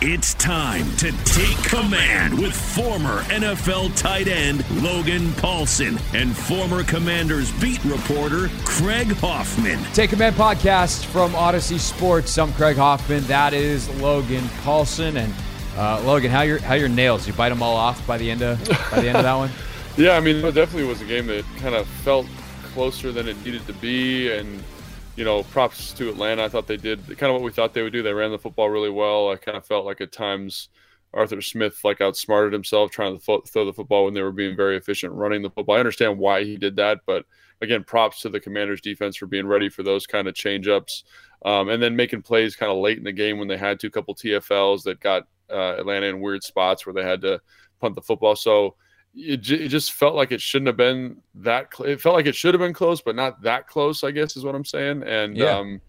It's time to take command with former NFL tight end Logan Paulsen and former Commanders beat reporter Craig Hoffman. Take Command podcast from Audacy Sports. I'm Craig Hoffman. That is Logan Paulsen. And uh, Logan, how your how your nails? You bite them all off by the end of by the end of that one? Yeah, I mean, it definitely was a game that kind of felt closer than it needed to be, and you know, props to Atlanta. I thought they did kind of what we thought they would do. They ran the football really well. I kind of felt like at times Arthur Smith like outsmarted himself trying to throw the football when they were being very efficient running the football. I understand why he did that, but again, props to the Commanders defense for being ready for those kind of change ups. Um, and then making plays kind of late in the game when they had to, a couple TFLs that got uh, Atlanta in weird spots where they had to punt the football. So it, it just felt like it shouldn't have been that. Cl- it felt like it should have been close, but not that close. I guess is what I'm saying. And Yeah. um,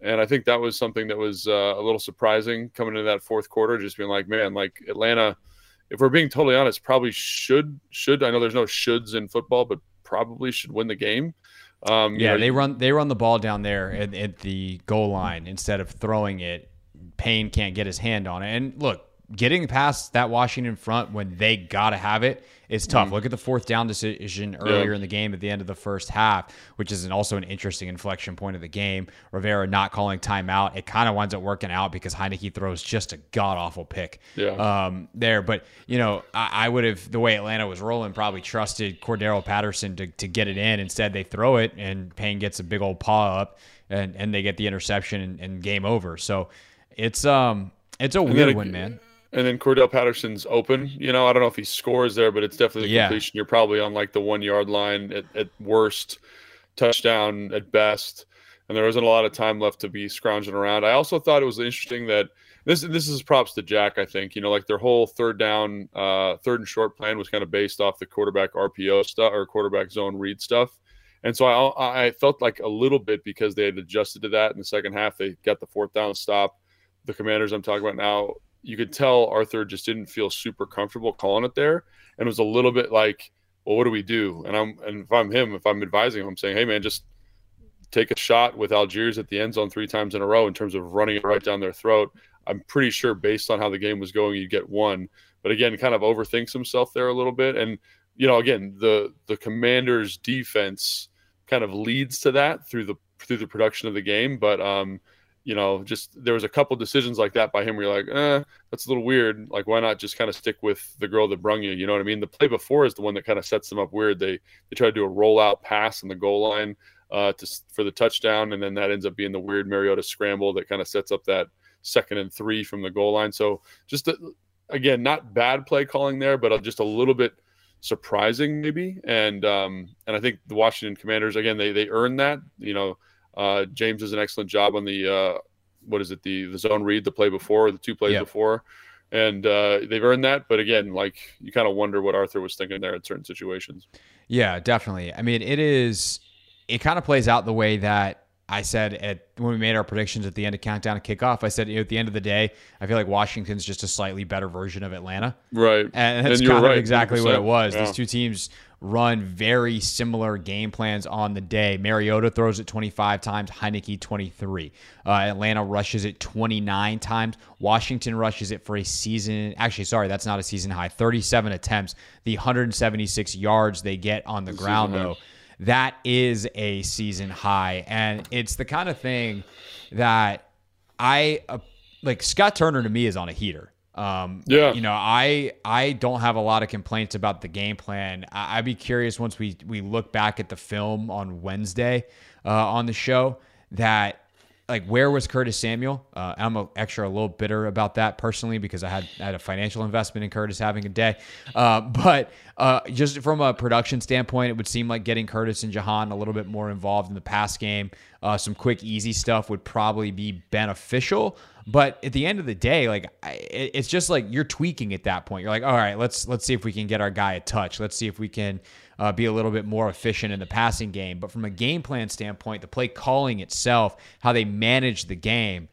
and I think that was something that was uh, a little surprising coming into that fourth quarter. Just being like, man, like Atlanta. If we're being totally honest, probably should should. I know there's no shoulds in football, but probably should win the game. Um, you Yeah, know, they run they run the ball down there at, at the goal line instead of throwing it. Payne can't get his hand on it. And look, getting past that Washington front when they gotta have it is tough. Look at the fourth down decision earlier in the game at the end of the first half, which is an, also an interesting inflection point of the game. Rivera not calling timeout. It kind of winds up working out because Heinicke throws just a god awful pick Yeah. um, there. But you know, I, I would have the way Atlanta was rolling, probably trusted Cordarrelle Patterson to, to get it in. Instead, they throw it, and Payne gets a big old paw up, and, and they get the interception and, and game over. So it's um it's a weird one, man. And then Cordarrelle Patterson's open. You know, I don't know if he scores there, but it's definitely a Yeah. completion. You're probably on like the one yard line at, at worst, touchdown at best. And there wasn't a lot of time left to be scrounging around. I also thought it was interesting that this this is props to Jack. I think you know, like their whole third down, uh, third and short plan was kind of based off the quarterback RPO stuff or quarterback zone read stuff. And so I I felt like a little bit because they had adjusted to that in the second half. They got the fourth down stop. The Commanders I'm talking about now you could tell Arthur just didn't feel super comfortable calling it there, and was a little bit like, "Well, what do we do?" And I'm and if I'm him, if I'm advising him, I'm saying, "Hey, man, just take a shot with Allgeier at the end zone three times in a row in terms of running it right down their throat." I'm pretty sure, based on how the game was going, you'd get one. But again, kind of overthinks himself there a little bit, and you know, again, the the Commanders' defense kind of leads to that through the through the production of the game, but um you know, just there was a couple decisions like that by him where you're like, eh, that's a little weird. Like, why not just kind of stick with the girl that brung you? You know what I mean? The play before is the one that kind of sets them up weird. They they try to do a rollout pass in the goal line uh, to for the touchdown, and then that ends up being the weird Mariota scramble that kind of sets up that second and three from the goal line. So just a, again, not bad play calling there, but just a little bit surprising maybe. And um, and I think the Washington Commanders again they they earned that. You know, uh, James does an excellent job on the uh, what is it the the zone read the play before the two plays Yep. before. And uh, they've earned that, but again, like you kind of wonder what Arthur was thinking there in certain situations. Yeah, definitely. I mean, it is. It kind of plays out the way that I said at when we made our predictions at the end of countdown and kickoff, I said you know, at the end of the day, I feel like Washington's just a slightly better version of Atlanta. Right. And that's And kind of right, exactly what it was. Yeah. These two teams run very similar game plans on the day. Mariota throws it 25 times, Heinicke 23. Uh, Atlanta rushes it 29 times. Washington rushes it for a season. Actually, sorry, that's not a season high. 37 attempts. The 176 yards they get on the ground, high. though, that is a season high. And it's the kind of thing that I uh, like. Scott Turner to me is on a heater. Um, Yeah. you know, I I don't have a lot of complaints about the game plan. I, I'd be curious once we we look back at the film on Wednesday uh, on the show that like where was Curtis Samuel? Uh, I'm a, extra a little bitter about that personally because I had I had a financial investment in Curtis having a day. Uh, but uh, just from a production standpoint, it would seem like getting Curtis and Jahan a little bit more involved in the pass game, uh, some quick easy stuff would probably be beneficial. But at the end of the day, like it's just like you're tweaking at that point. You're like, all right, let's let's see if we can get our guy a touch. Let's see if we can uh, be a little bit more efficient in the passing game. But from a game plan standpoint, the play calling itself, how they manage the game,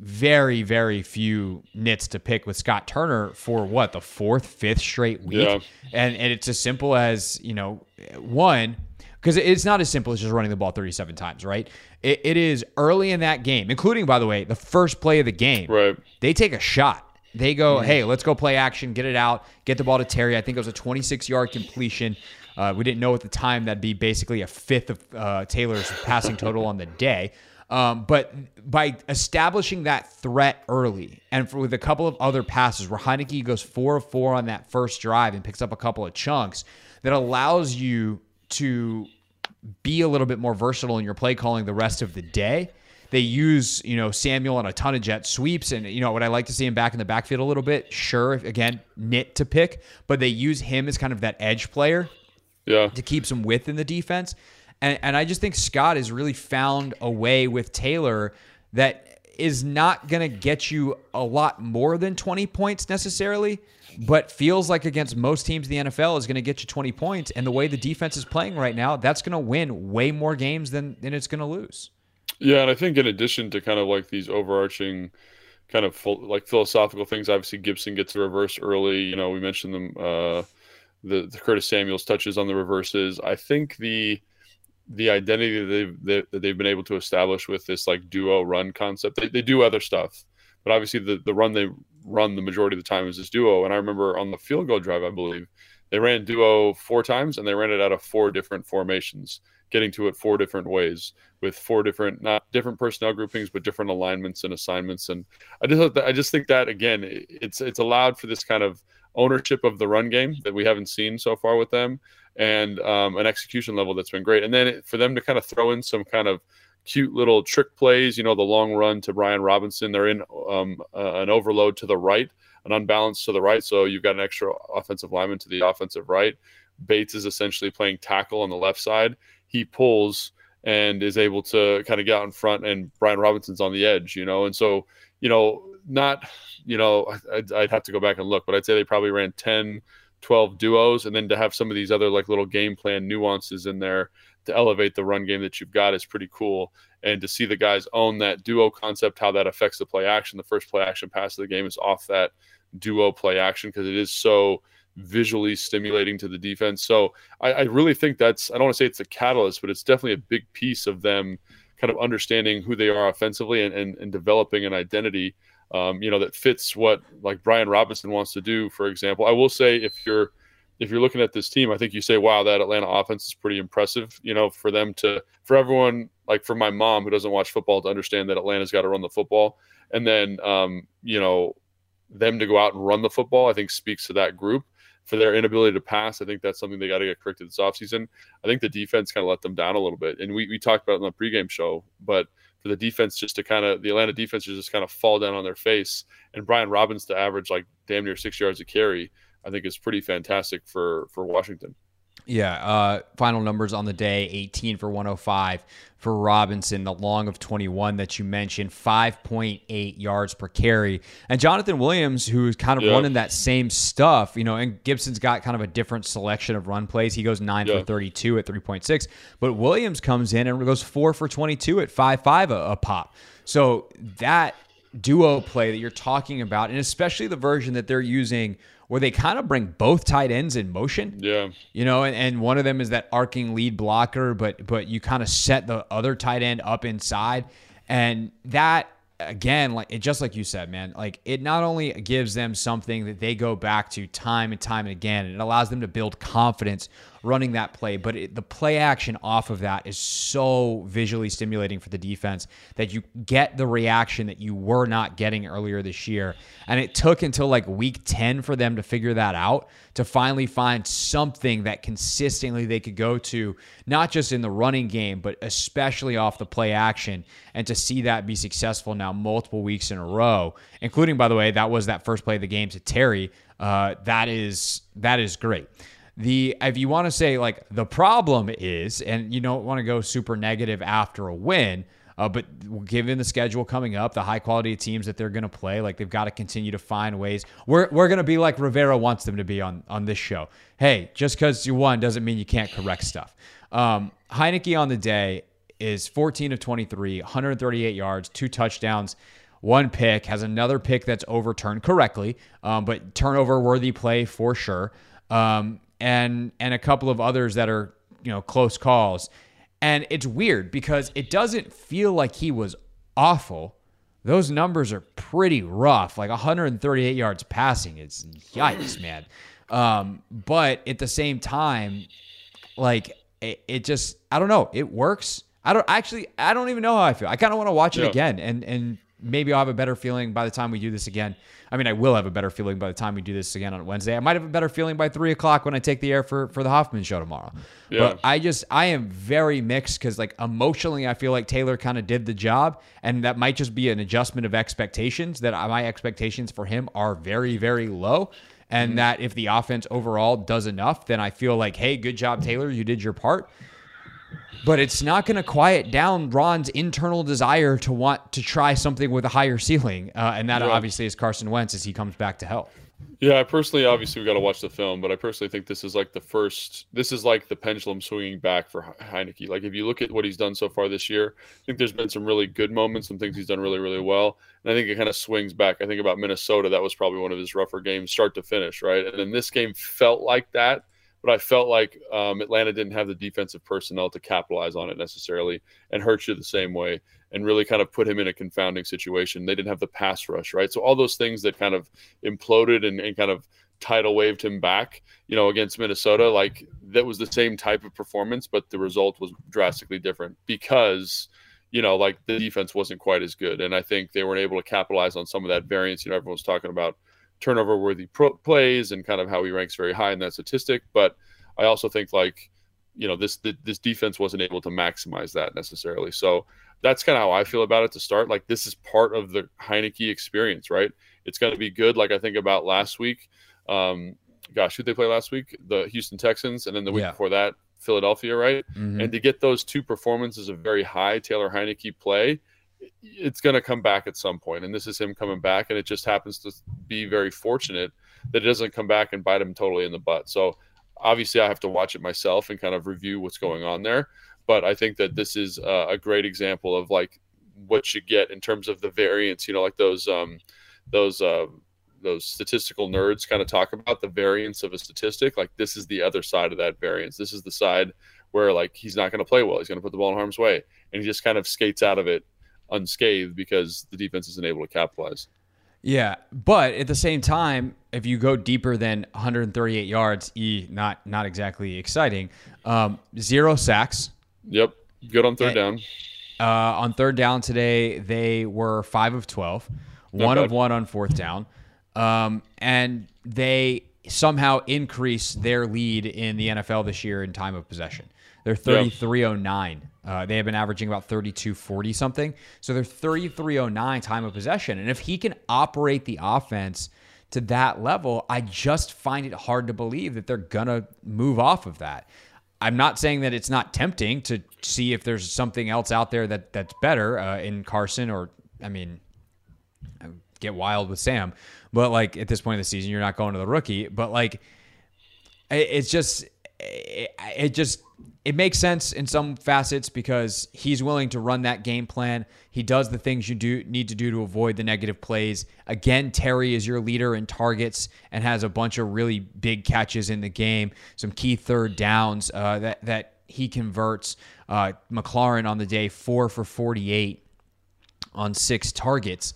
very very few nits to pick with Scott Turner for what the fourth, fifth straight week, Yeah. and and it's as simple as you know one because it's not as simple as just running the ball 37 times, right? It, it is early in that game, including by the way the first play of the game. Right. They take a shot. They go, hey, let's go play action, get it out, get the ball to Terry. I think it was a 26 yard completion. Uh, we didn't know at the time that'd be basically a fifth of uh, Taylor's passing total on the day. Um, but by establishing that threat early, and for, with a couple of other passes where Heinicke goes four of four on that first drive and picks up a couple of chunks, that allows you to be a little bit more versatile in your play calling the rest of the day. They use, you know, Samuel on a ton of jet sweeps, and you know, would I like to see him back in the backfield a little bit? Sure, again, nit to pick, but they use him as kind of that edge player Yeah. to keep some width in the defense. And, and I just think Scott has really found a way with Taylor that is not going to get you a lot more than 20 points necessarily, but feels like against most teams in the NFL is going to get you 20 points. And the way the defense is playing right now, that's going to win way more games than, than it's going to lose. Yeah, and I think in addition to kind of like these overarching kind of full, like philosophical things, obviously Gibson gets a reverse early. You know, we mentioned them uh the, the Curtis Samuels touches on the reverses. I think the the identity that they've that, they've been able to establish with this like duo run concept. They, they do other stuff, but obviously the the run they run the majority of the time is this duo. And I remember on the field goal drive, I believe they ran duo four times and they ran it out of four different formations, getting to it four different ways with four different not different personnel groupings but different alignments and assignments. And I just I just think that again it's it's allowed for this kind of ownership of the run game that we haven't seen so far with them and um, an execution level that's been great. And then for them to kind of throw in some kind of cute little trick plays, you know, the long run to Brian Robinson, they're in um, uh, an overload to the right, an unbalance to the right. So you've got an extra offensive lineman to the offensive right. Bates is essentially playing tackle on the left side. He pulls and is able to kind of get out in front, and Brian Robinson's on the edge, you know. And so, you know, not, you know, I'd, I'd have to go back and look, but I'd say they probably ran 10, 12 duos, and then to have some of these other like little game plan nuances in there to elevate the run game that you've got is pretty cool. And to see the guys own that duo concept, how that affects the play action, the first play action pass of the game is off that duo play action because it is so visually stimulating to the defense. So I, I really think that's I don't want to say it's a catalyst, but it's definitely a big piece of them kind of understanding who they are offensively and, and, and developing an identity um, you know that fits what like Brian Robinson wants to do. For example, I will say if you're if you're looking at this team, I think you say, wow, that Atlanta offense is pretty impressive. You know, for them to for everyone like for my mom who doesn't watch football to understand that Atlanta's got to run the football, and then um, you know them to go out and run the football, I think speaks to that group. For their inability to pass, I think that's something they got to get corrected this offseason. I think the defense kind of let them down a little bit. And we, we talked about it on the pregame show, but for the defense just to kind of the Atlanta defense to just kind of fall down on their face and Brian Robbins to average like damn near six yards a carry, I think is pretty fantastic for for Washington. Yeah. Uh, final numbers on the day 18 for 105 for Robinson, the long of 21 that you mentioned, 5.8 yards per carry. And Jonathan Williams, who's kind of Yeah. running that same stuff, you know, and Gibson's got kind of a different selection of run plays. He goes 9 Yeah. for 32 at 3.6, but Williams comes in and goes 4 for 22 at 5.5 a, a pop. So that duo play that you're talking about, and especially the version that they're using where they kind of bring both tight ends in motion. Yeah. You know, and, and one of them is that arcing lead blocker, but but you kind of set the other tight end up inside. And that again, like it just like you said, man, like it not only gives them something that they go back to time and time and again, and it allows them to build confidence running that play, but it, the play action off of that is so visually stimulating for the defense that you get the reaction that you were not getting earlier this year. And it took until like week 10 for them to figure that out to finally find something that consistently they could go to, not just in the running game, but especially off the play action. And to see that be successful now multiple weeks in a row, including, by the way, that was that first play of the game to Terry. Uh, that is that is great. The if you want to say like the problem is, and you don't want to go super negative after a win, uh, but given the schedule coming up, the high quality teams that they're going to play, like they've got to continue to find ways. We're we're going to be like Rivera wants them to be on on this show. Hey, just because you won doesn't mean you can't correct stuff. Um, Heinicke on the day is 14 of 23, 138 yards, two touchdowns one pick, has another pick that's overturned correctly, um, but turnover worthy play for sure, um, and and a couple of others that are you know close calls. And it's weird because it doesn't feel like he was awful. Those numbers are pretty rough, like 138 yards passing. It's yikes, man. Um, but at the same time, like it, it just I don't know. It works. I don't actually I don't even know how I feel. I kind of want to watch it Yeah. again and and maybe I'll have a better feeling by the time we do this again. I mean, I will have a better feeling by the time we do this again on Wednesday. I might have a better feeling by three o'clock when I take the air for for the Hoffman show tomorrow. Yeah. But I just I am very mixed because like emotionally I feel like Taylor kind of did the job, and that might just be an adjustment of expectations. That my expectations for him are very very low. And mm-hmm. that if the offense overall does enough, then I feel like, hey, good job, Taylor. You did your part but it's not going to quiet down Ron's internal desire to want to try something with a higher ceiling, uh, and that Yeah. obviously is Carson Wentz as he comes back to health. Yeah, I personally, obviously, we got to watch the film, but I personally think this is like the first. This is like the pendulum swinging back for He- Heinicke. Like if you look at what he's done so far this year, I think there's been some really good moments, some things he's done really, really well, and I think it kind of swings back. I think about Minnesota, that was probably one of his rougher games, start to finish, right? And then this game felt like that, but I felt like um, Atlanta didn't have the defensive personnel to capitalize on it necessarily, and hurt you the same way, and really kind of put him in a confounding situation. They didn't have the pass rush, right? So all those things that kind of imploded and, and kind of tidal waved him back, you know, against Minnesota, like that was the same type of performance, but the result was drastically different because, you know, like the defense wasn't quite as good. And I think they weren't able to capitalize on some of that variance. You know, everyone was talking about turnover worthy pro- plays and kind of how he ranks very high in that statistic. But I also think like, you know, this th- this defense wasn't able to maximize that necessarily. So that's kind of how I feel about it to start. Like this is part of the Heinicke experience, right? It's going to be good. Like I think about last week. Um, gosh, who they play last week? The Houston Texans, and then the week Yeah. before that, Philadelphia, right? Mhm. And to get those two performances of very high Taylor Heinicke play, it's going to come back at some. And this is him coming back, and it just happens to be very fortunate that it doesn't come back and bite him totally in the butt. So obviously, I have to watch it myself and kind of review what's going on there. But I think that this is uh, a great example of like what you get in terms of the variance. You know, like those um, those uh, those statistical nerds kind of talk about the variance of a statistic. Like this is the other side of that variance. This is the side where like he's not going to play well. He's going to put the ball in harm's way, and he just kind of skates out of it unscathed because the defense isn't able to capitalize. Yeah, but at the same time, if you go deeper than 138 yards, e not not exactly exciting. Um, zero sacks Yep, good on third Yeah. down. uh, on third down today. They were five of 12, Not one of one on fourth down, um, and they somehow increase their lead in the NFL this year in time of possession. They're 3309. Uh, they have been averaging about 3240 something. So they're 3309 time of possession. And if he can operate the offense to that level, I just find it hard to believe that they're gonna move off of that. I'm not saying that it's not tempting to see if there's something else out there that that's better uh, in Carson or I mean, get wild with Sam, but like at this point in the season, you're not going to the rookie. But like, it's just it, it just it makes sense in some facets because he's willing to run that game plan. He does the things you do need to do to avoid the negative plays. Again, Terry is your leader in targets and has a bunch of really big catches in the game, some key third downs uh, that that he converts. Uh, McLaurin on the day four for forty eight on six targets,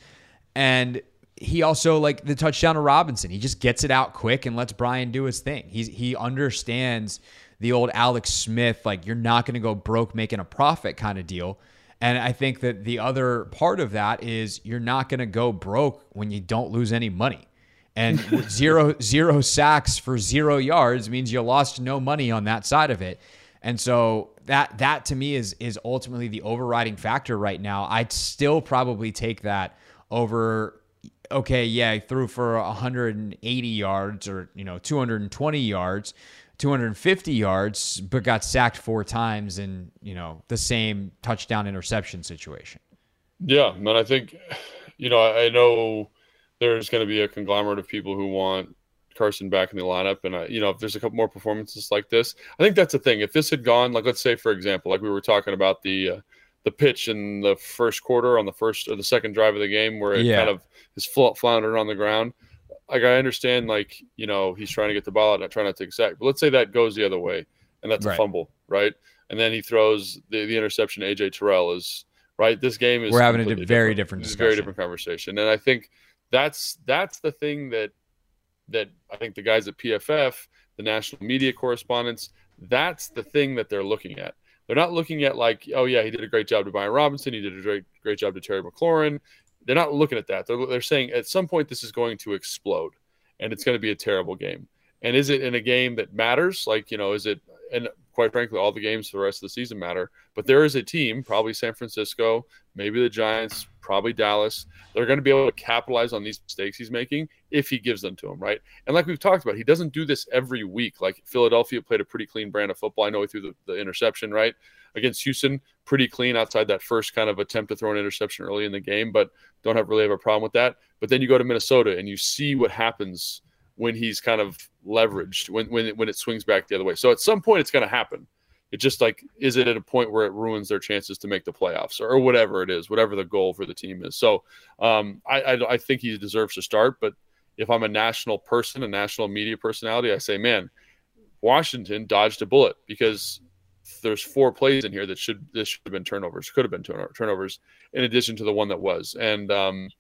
and he also like the touchdown to Robinson. He just gets it out quick and lets Brian do his thing. He's he understands the old Alex Smith like you're not going to go broke making a profit kind of deal. And I think that the other part of that is you're not going to go broke when you don't lose any money. And zero zero sacks for zero yards means you lost no money on that side of it. And so that that to me is is ultimately the overriding factor right now. I'd still probably take that over okay, yeah, he threw for 180 yards or, you know, 220 yards, 250 yards, but got sacked four times in, you know, the same touchdown interception situation. Yeah, man, I think, you know, I know there's going to be a conglomerate of people who want Carson back in the lineup. And, I, you know, if there's a couple more performances like this, I think that's the thing. If this had gone, like, let's say, for example, like we were talking about the, uh, the pitch in the first quarter on the first or the second drive of the game where it yeah. kind of is floundering on the ground. Like I understand, like you know, he's trying to get the ball out, not trying not to take sack. But let's say that goes the other way, and that's right. a fumble, right? And then he throws the, the interception. AJ Terrell is right. This game is we're having a very different, different very different conversation, and I think that's that's the thing that that I think the guys at PFF, the national media correspondents, that's the thing that they're looking at they're not looking at like, oh yeah, he did a great job to Brian Robinson. He did a great great job to Terry McLaurin. They're not looking at that. They're, they're saying at some point this is going to explode, and it's going to be a terrible game. And is it in a game that matters? Like you know, is it? And quite frankly, all the games for the rest of the season matter. But there is a team, probably San Francisco, maybe the Giants, probably Dallas. They're going to be able to capitalize on these mistakes he's making if he gives them to him, right? And like we've talked about, he doesn't do this every week. Like Philadelphia played a pretty clean brand of football. I know he threw the, the interception, right? Against Houston, pretty clean outside that first kind of attempt to throw an interception early in the game, but don't have really have a problem with that. But then you go to Minnesota and you see what happens when he's kind of leveraged when when when it swings back the other way. So at some point it's going to happen. It just like is it at a point where it ruins their chances to make the playoffs or, or whatever it is, whatever the goal for the team is. So um, I, I I think he deserves to start. But if I'm a national person, a national media personality, I say, man, Washington dodged a bullet because there's four plays in here that should this should have been turnovers, could have been turnovers, in addition to the one that was. And um,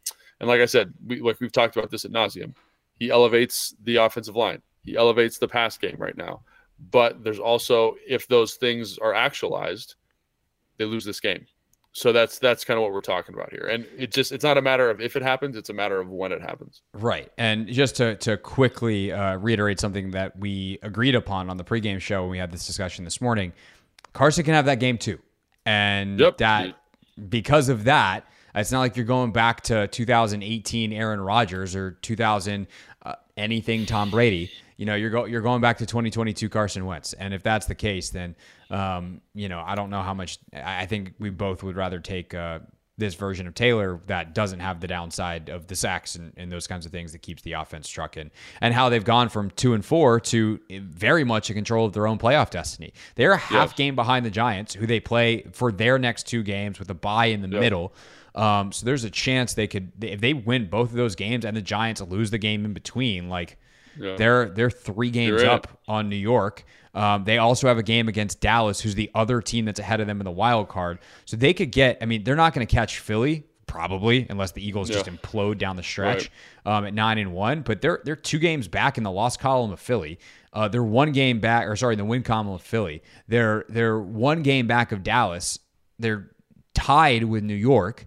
and like I said, we, like we've talked about this at nauseum, he elevates the offensive line. He elevates the pass game right now. But there's also if those things are actualized, they lose this game. So that's that's kind of what we're talking about here. And it just it's not a matter of if it happens, it's a matter of when it happens. Right. And just to to quickly uh, reiterate something that we agreed upon on the pregame show when we had this discussion this morning, Carson can have that game too. And yep. that because of that, it's not like you're going back to 2018 Aaron Rodgers or 2000 uh, anything Tom Brady you know, you're go, you're going back to 2022 Carson Wentz, and if that's the case, then um, you know, I don't know how much. I think we both would rather take uh, this version of Taylor that doesn't have the downside of the sacks and, and, those kinds of things that keeps the offense trucking, and how they've gone from two and four to very much in control of their own playoff destiny. They're a half yep. game behind the Giants, who they play for their next two games with a bye in the yep. middle. Um, so there's a chance they could, if they win both of those games and the Giants lose the game in between, like yeah. They're they're three games up on New York. Um, they also have a game against Dallas, who's the other team that's ahead of them in the wild card. So they could get. I mean, they're not going to catch Philly probably unless the Eagles yeah. just implode down the stretch right. um, at nine and one. But they're they're two games back in the loss column of Philly. Uh, they're one game back, or sorry, the win column of Philly. They're they're one game back of Dallas. They're tied with New York,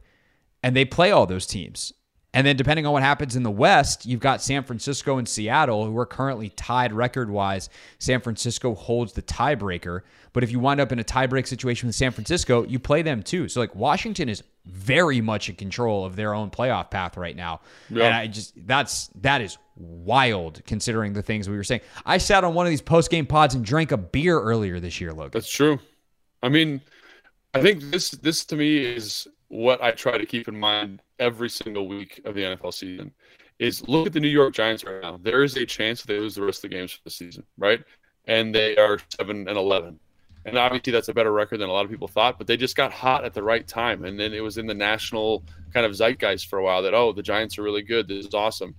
and they play all those teams And then depending on what happens in the West, you've got San Francisco and Seattle, who are currently tied record wise. San Francisco holds the tiebreaker. But if you wind up in a tiebreak situation with San Francisco, you play them too. So like Washington is very much in control of their own playoff path right now. And I just that's that is wild considering the things we were saying. I sat on one of these post game pods and drank a beer earlier this year, Logan. That's true. I mean, I think this this to me is what I try to keep in mind every single week of the NFL season is look at the New York Giants right now. There is a chance they lose the rest of the games for the season, right? And they are seven and eleven. And obviously that's a better record than a lot of people thought, but they just got hot at the right time. And then it was in the national kind of zeitgeist for a while that, oh, the Giants are really good. This is awesome.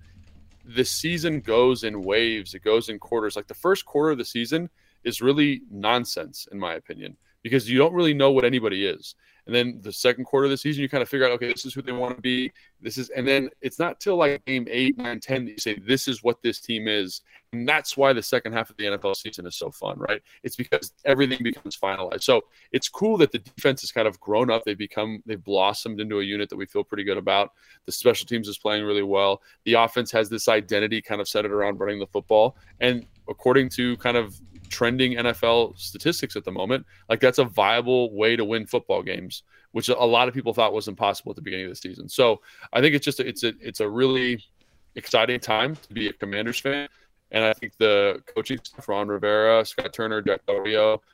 The season goes in waves, it goes in quarters. Like the first quarter of the season is really nonsense, in my opinion, because you don't really know what anybody is. And then the second quarter of the season, you kind of figure out, okay, this is who they want to be. This is, and then it's not till like game eight, nine, 10 that you say, this is what this team is. And that's why the second half of the NFL season is so fun, right? It's because everything becomes finalized. So it's cool that the defense has kind of grown up. They've become, they've blossomed into a unit that we feel pretty good about. The special teams is playing really well. The offense has this identity kind of centered around running the football. And according to kind of trending NFL statistics at the moment, like that's a viable way to win football games, which a lot of people thought was impossible at the beginning of the season. So I think it's just a, it's a it's a really exciting time to be a Commanders fan. And I think the coaching staff, Ron Rivera, Scott Turner, Jack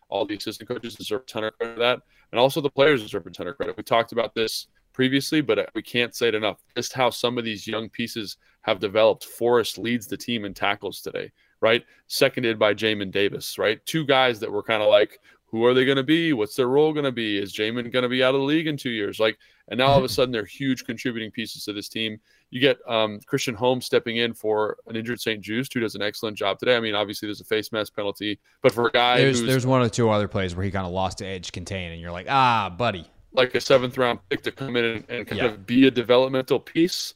all the assistant coaches deserve a ton of credit for that. And also the players deserve a ton of credit. We talked about this previously, but we can't say it enough. Just how some of these young pieces have developed. Forrest leads the team in tackles today right? Seconded by Jamin Davis, right? Two guys that were kind of like, who are they going to be? What's their role going to be? Is Jamin going to be out of the league in two years? Like, and now all of a sudden they're huge contributing pieces to this team. You get um, Christian Holmes stepping in for an injured St-Juste, who does an excellent job today. I mean, obviously there's a face mask penalty, but for a guy there's there's one or two other plays where he kind of lost to edge contain, and you're like, ah, buddy, like a seventh round pick to come in and, and kind yeah. of be a developmental piece.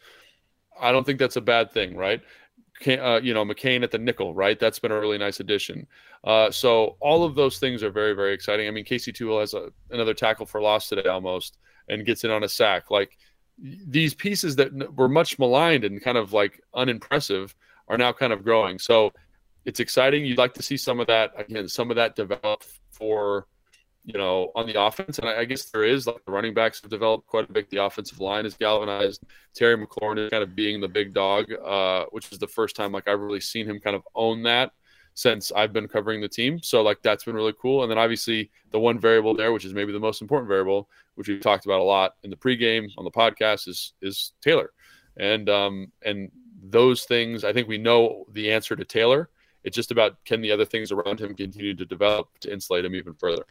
I don't think that's a bad thing, right? Uh, you know, McCain at the nickel, right? That's been a really nice addition. Uh, so all of those things are very, very exciting. I mean, Casey Toohill has a, another tackle for loss today almost and gets in on a sack. Like these pieces that were much maligned and kind of like unimpressive are now kind of growing. So it's exciting. You'd like to see some of that again, some of that develop for you know, on the offense. And I, I, guess there is like the running backs have developed quite a bit. The offensive line is galvanized. Terry McLaurin is kind of being the big dog, uh, which is the first time like I've really seen him kind of own that since I've been covering the team. So like that's been really cool. And then obviously the one variable there, which is maybe the most important variable, which we've talked about a lot in the pregame on the podcast, is is Taylor. And um and those things, I think we know the answer to Taylor. It's just about can the other things around him continue to develop to insulate him even further.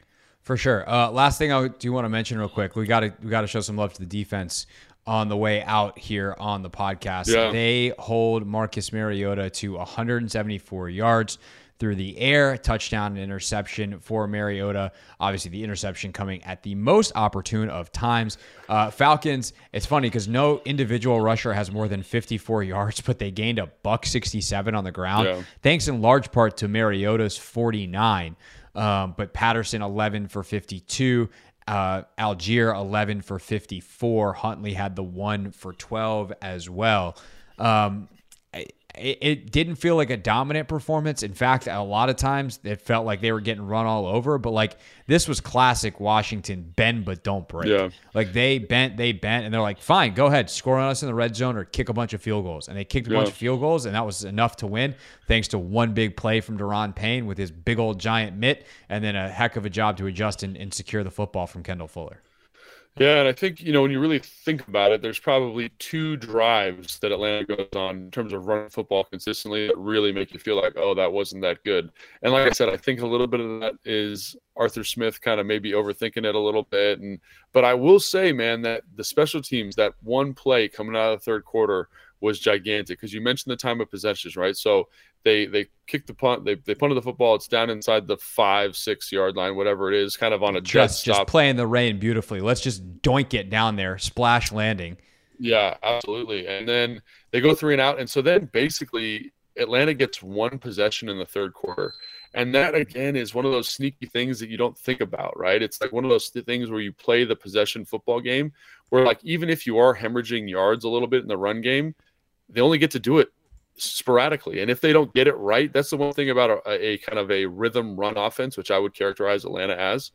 For sure. Uh, last thing I do want to mention real quick, we got to we got to show some love to the defense on the way out here on the podcast. Yeah. They hold Marcus Mariota to 174 yards through the air, touchdown and interception for Mariota. Obviously, the interception coming at the most opportune of times. Uh, Falcons, it's funny because no individual rusher has more than 54 yards, but they gained a buck 67 on the ground, yeah. thanks in large part to Mariota's 49. Um, but Patterson 11 for 52. Uh, Allgeier 11 for 54. Huntley had the one for 12 as well. Um, it, it didn't feel like a dominant performance. In fact, a lot of times it felt like they were getting run all over. But like this was classic Washington bend but don't break. Yeah. Like they bent, they bent, and they're like, fine, go ahead, score on us in the red zone or kick a bunch of field goals. And they kicked a yeah. bunch of field goals, and that was enough to win, thanks to one big play from Daron Payne with his big old giant mitt, and then a heck of a job to adjust and, and secure the football from Kendall Fuller. Yeah, and I think you know when you really think about it, there's probably two drives that Atlanta goes on in terms of running football consistently that really make you feel like, oh, that wasn't that good. And like I said, I think a little bit of that is Arthur Smith kind of maybe overthinking it a little bit. And but I will say, man, that the special teams, that one play coming out of the third quarter was gigantic because you mentioned the time of possessions, right? So they they kick the punt, they, they punted the football. It's down inside the five six yard line, whatever it is, kind of on a just jet just playing the rain beautifully. Let's just doink it down there, splash landing. Yeah, absolutely. And then they go three and out, and so then basically Atlanta gets one possession in the third quarter. And that again is one of those sneaky things that you don't think about, right? It's like one of those things where you play the possession football game where like even if you are hemorrhaging yards a little bit in the run game, they only get to do it sporadically. And if they don't get it right, that's the one thing about a, a kind of a rhythm run offense, which I would characterize Atlanta as.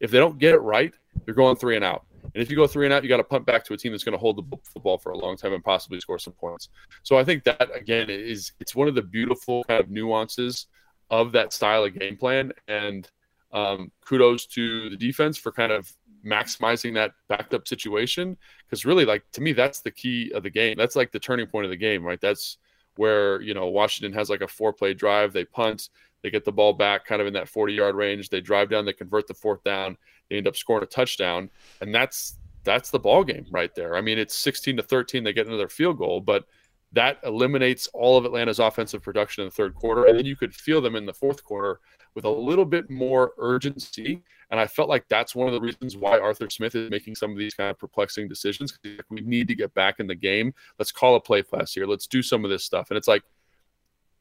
If they don't get it right, you're going three and out. And if you go three and out, you got to punt back to a team that's going to hold the football for a long time and possibly score some points. So I think that again is it's one of the beautiful kind of nuances of that style of game plan. And um, kudos to the defense for kind of maximizing that backed up situation. Because really, like to me, that's the key of the game. That's like the turning point of the game, right? That's where you know Washington has like a four play drive. They punt, they get the ball back, kind of in that forty yard range. They drive down, they convert the fourth down, they end up scoring a touchdown, and that's that's the ball game right there. I mean, it's sixteen to thirteen. They get another field goal, but that eliminates all of Atlanta's offensive production in the third quarter. And then you could feel them in the fourth quarter with a little bit more urgency. And I felt like that's one of the reasons why Arthur Smith is making some of these kind of perplexing decisions. We need to get back in the game. Let's call a play pass here. Let's do some of this stuff. And it's like,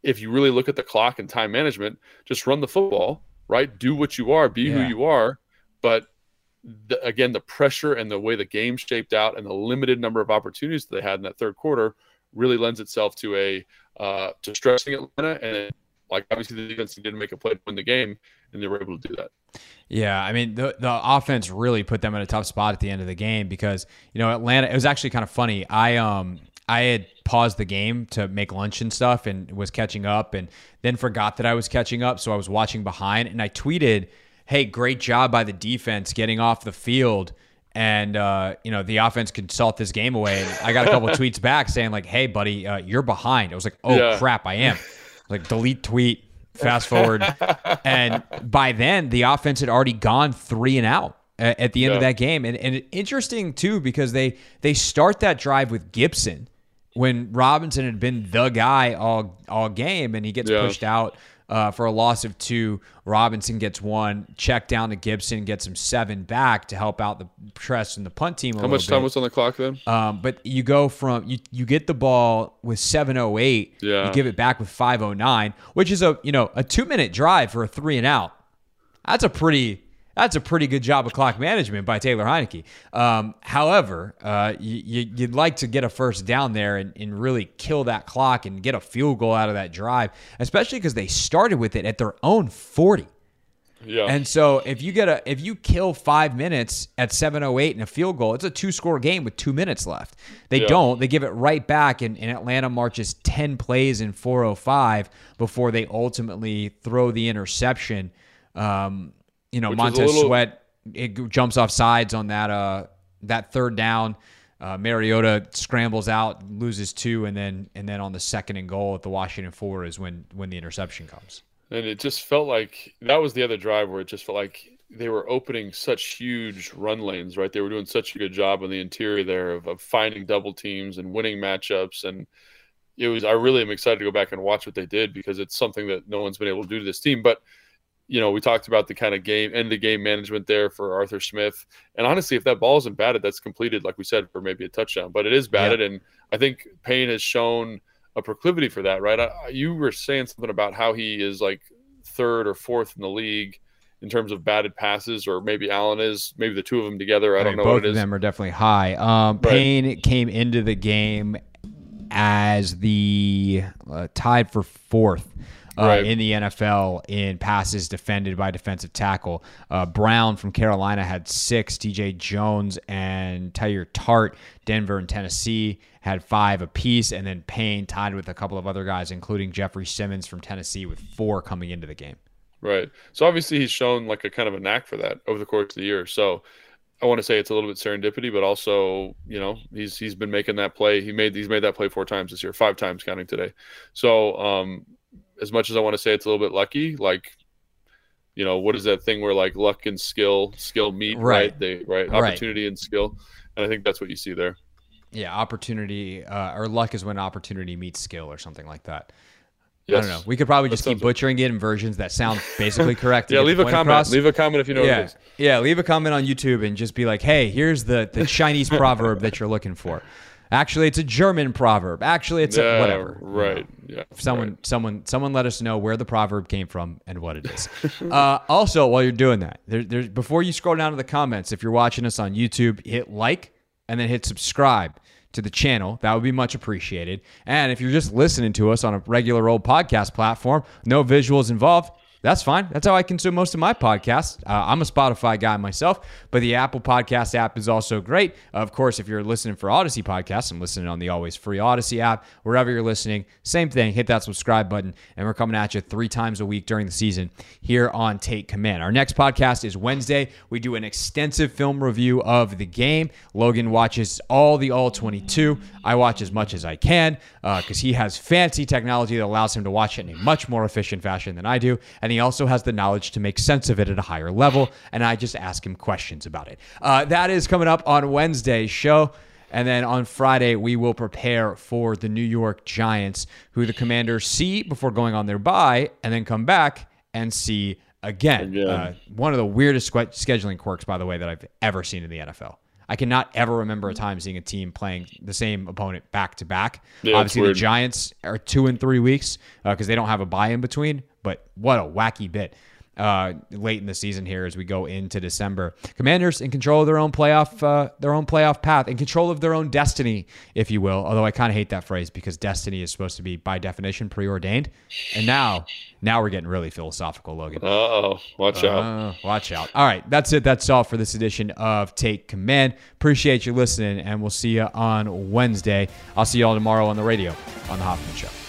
if you really look at the clock and time management, just run the football, right? Do what you are, be yeah. who you are. But the, again, the pressure and the way the game shaped out and the limited number of opportunities that they had in that third quarter really lends itself to a uh, to stressing Atlanta and like obviously the defense didn't make a play to win the game and they were able to do that. Yeah, I mean the the offense really put them in a tough spot at the end of the game because you know Atlanta. It was actually kind of funny. I um I had paused the game to make lunch and stuff and was catching up and then forgot that I was catching up, so I was watching behind and I tweeted, "Hey, great job by the defense getting off the field." And uh, you know the offense could salt this game away. And I got a couple tweets back saying like, "Hey, buddy, uh, you're behind." I was like, "Oh yeah. crap, I am." Like delete tweet, fast forward, and by then the offense had already gone three and out at, at the end yeah. of that game. And and interesting too because they they start that drive with Gibson when Robinson had been the guy all all game, and he gets yeah. pushed out uh, for a loss of two. Robinson gets one. Check down to Gibson, gets him seven back to help out the press and the punt team. How much time was on the clock then? Um, but you go from you you get the ball with seven oh eight. Yeah. You give it back with five oh nine, which is a you know a two minute drive for a three and out. That's a pretty that's a pretty good job of clock management by Taylor Heinicke. Um, however, uh, you, would like to get a first down there and, and, really kill that clock and get a field goal out of that drive, especially because they started with it at their own 40. Yeah. And so if you get a if you kill five minutes at 708 and a field goal, it's a two score game with two minutes left. They yeah. don't. They give it right back and, and Atlanta marches 10 plays in 405 before they ultimately throw the interception. Um, you know, Which Montez little... Sweat it jumps off sides on that uh that third down. Uh, Mariota scrambles out, loses two, and then and then on the second and goal at the Washington four is when when the interception comes. And it just felt like that was the other drive where it just felt like they were opening such huge run lanes, right? They were doing such a good job on the interior there of, of finding double teams and winning matchups. And it was I really am excited to go back and watch what they did because it's something that no one's been able to do to this team. But you know, we talked about the kind of game end of game management there for Arthur Smith. And honestly, if that ball isn't batted, that's completed, like we said, for maybe a touchdown. But it is batted, yeah. and I think Payne has shown a proclivity for that, right? I, you were saying something about how he is like third or fourth in the league in terms of batted passes, or maybe Allen is, maybe the two of them together. I, don't know. Both of them are definitely high. Um, Payne right. came into the game as the uh, tied for fourth uh, right. in the NFL in passes defended by defensive tackle. Uh, Brown from Carolina had six. DJ Jones and Teair Tart, Denver and Tennessee, had five apiece. And then Payne tied with a couple of other guys, including Jeffrey Simmons from Tennessee, with four coming into the game. Right. So obviously he's shown like a kind of a knack for that over the course of the year. So I want to say it's a little bit serendipity, but also, you know, he's he's been making that play. He made he's made that play four times this year, five times counting today. So um, as much as I want to say it's a little bit lucky, like you know, what is that thing where like luck and skill skill meet, right? right? They right opportunity right. and skill, and I think that's what you see there. Yeah, opportunity uh, or luck is when opportunity meets skill or something like that. Yes. I don't know. We could probably just keep butchering it in versions that sound basically correct. yeah, leave a comment. Across. Leave a comment if you know yeah. Yeah, leave a comment on YouTube and just be like, "Hey, here's the the Chinese proverb that you're looking for." Actually, it's a German proverb. Actually, it's Yeah, a whatever. Right. Yeah. Someone, right. someone, someone, let us know where the proverb came from and what it is. uh, also, while you're doing that, there, there's before you scroll down to the comments, if you're watching us on YouTube, hit like and then hit subscribe to the channel. That would be much appreciated. And if you're just listening to us on a regular old podcast platform, no visuals involved. That's fine. That's how I consume most of my podcasts. Uh, I'm a Spotify guy myself, but the Apple Podcast app is also great. Of course, if you're listening for Audacy podcasts, I'm listening on the always free Audacy app. Wherever you're listening, same thing. Hit that subscribe button, and we're coming at you three times a week during the season here on Take Command. Our next podcast is Wednesday. We do an extensive film review of the game. Logan watches all the All 22. I watch as much as I can because he has fancy technology that allows him to watch it in a much more efficient fashion than I do. And he also has the knowledge to make sense of it at a higher level. And I just ask him questions about it. Uh, that is coming up on Wednesday's show. And then on Friday, we will prepare for the New York Giants, who the commanders see before going on their bye, and then come back and see again. Again. Uh, one of the weirdest scheduling quirks, by the way, that I've ever seen in the NFL. I cannot ever remember a time seeing a team playing the same opponent back to back. Obviously, the. Giants are two and three weeks because they don't have a bye in between. But what a wacky bit uh, late in the season here as we go into December. Commanders in control of their own playoff, uh, their own playoff path, in control of their own destiny, if you will. Although I kind of hate that phrase because destiny is supposed to be by definition preordained. And now, now we're getting really philosophical, Logan. Uh oh. Watch out. Uh, watch out. All right, that's it. That's all for this edition of Take Command. Appreciate you listening, and we'll see you on Wednesday. I'll see you all tomorrow on the radio on the Hoffman Show.